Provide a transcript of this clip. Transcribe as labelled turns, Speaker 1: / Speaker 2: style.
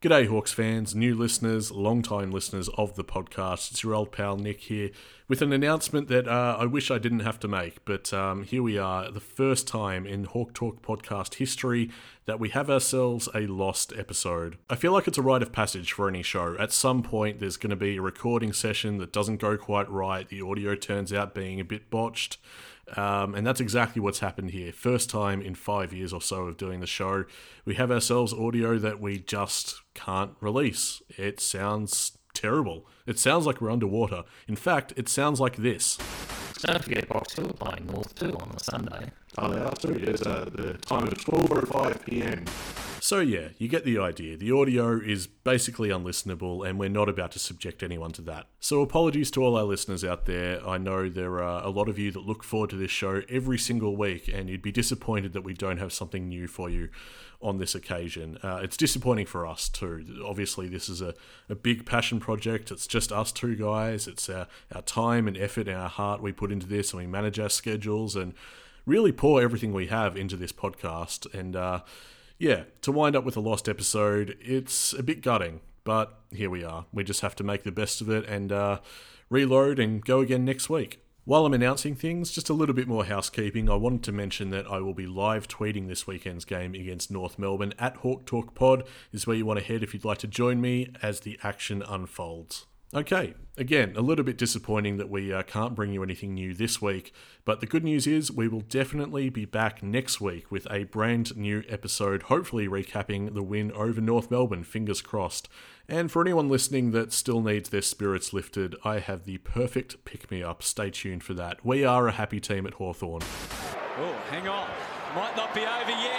Speaker 1: G'day, Hawks fans, new listeners, long-time listeners of the podcast. It's your old pal Nick here with an announcement that uh, I wish I didn't have to make, but um, here we are, the first time in Hawk Talk podcast history that we have ourselves a lost episode. I feel like it's a rite of passage for any show. At some point, there's going to be a recording session that doesn't go quite right, the audio turns out being a bit botched. Um, and that's exactly what's happened here. First time in five years or so of doing the show, we have ourselves audio that we just can't release. It sounds terrible. It sounds like we're underwater. In fact, it sounds like this.
Speaker 2: Don't forget Box Hill playing North too on the Sunday.
Speaker 3: Oh, they are too. Yes, uh, the time is 12.05 p.m.
Speaker 1: So, yeah, you get the idea. The audio is basically unlistenable, and we're not about to subject anyone to that. So, apologies to all our listeners out there. I know there are a lot of you that look forward to this show every single week, and you'd be disappointed that we don't have something new for you on this occasion. Uh, it's disappointing for us too. Obviously, this is a, a big passion project. It's just us two guys. It's our, our time and effort and our heart we put into this, and we manage our schedules and really pour everything we have into this podcast. And uh, yeah, to wind up with a lost episode, it's a bit gutting, but here we are. We just have to make the best of it and uh, reload and go again next week. While I'm announcing things, just a little bit more housekeeping. I wanted to mention that I will be live tweeting this weekend's game against North Melbourne at Hawk Talk Pod is where you want to head if you'd like to join me as the action unfolds. Okay, again, a little bit disappointing that we uh, can't bring you anything new this week, but the good news is we will definitely be back next week with a brand new episode, hopefully recapping the win over North Melbourne, fingers crossed. And for anyone listening that still needs their spirits lifted, I have the perfect pick me up. Stay tuned for that. We are a happy team at Hawthorn.
Speaker 4: Oh, hang on. Might not be over yet.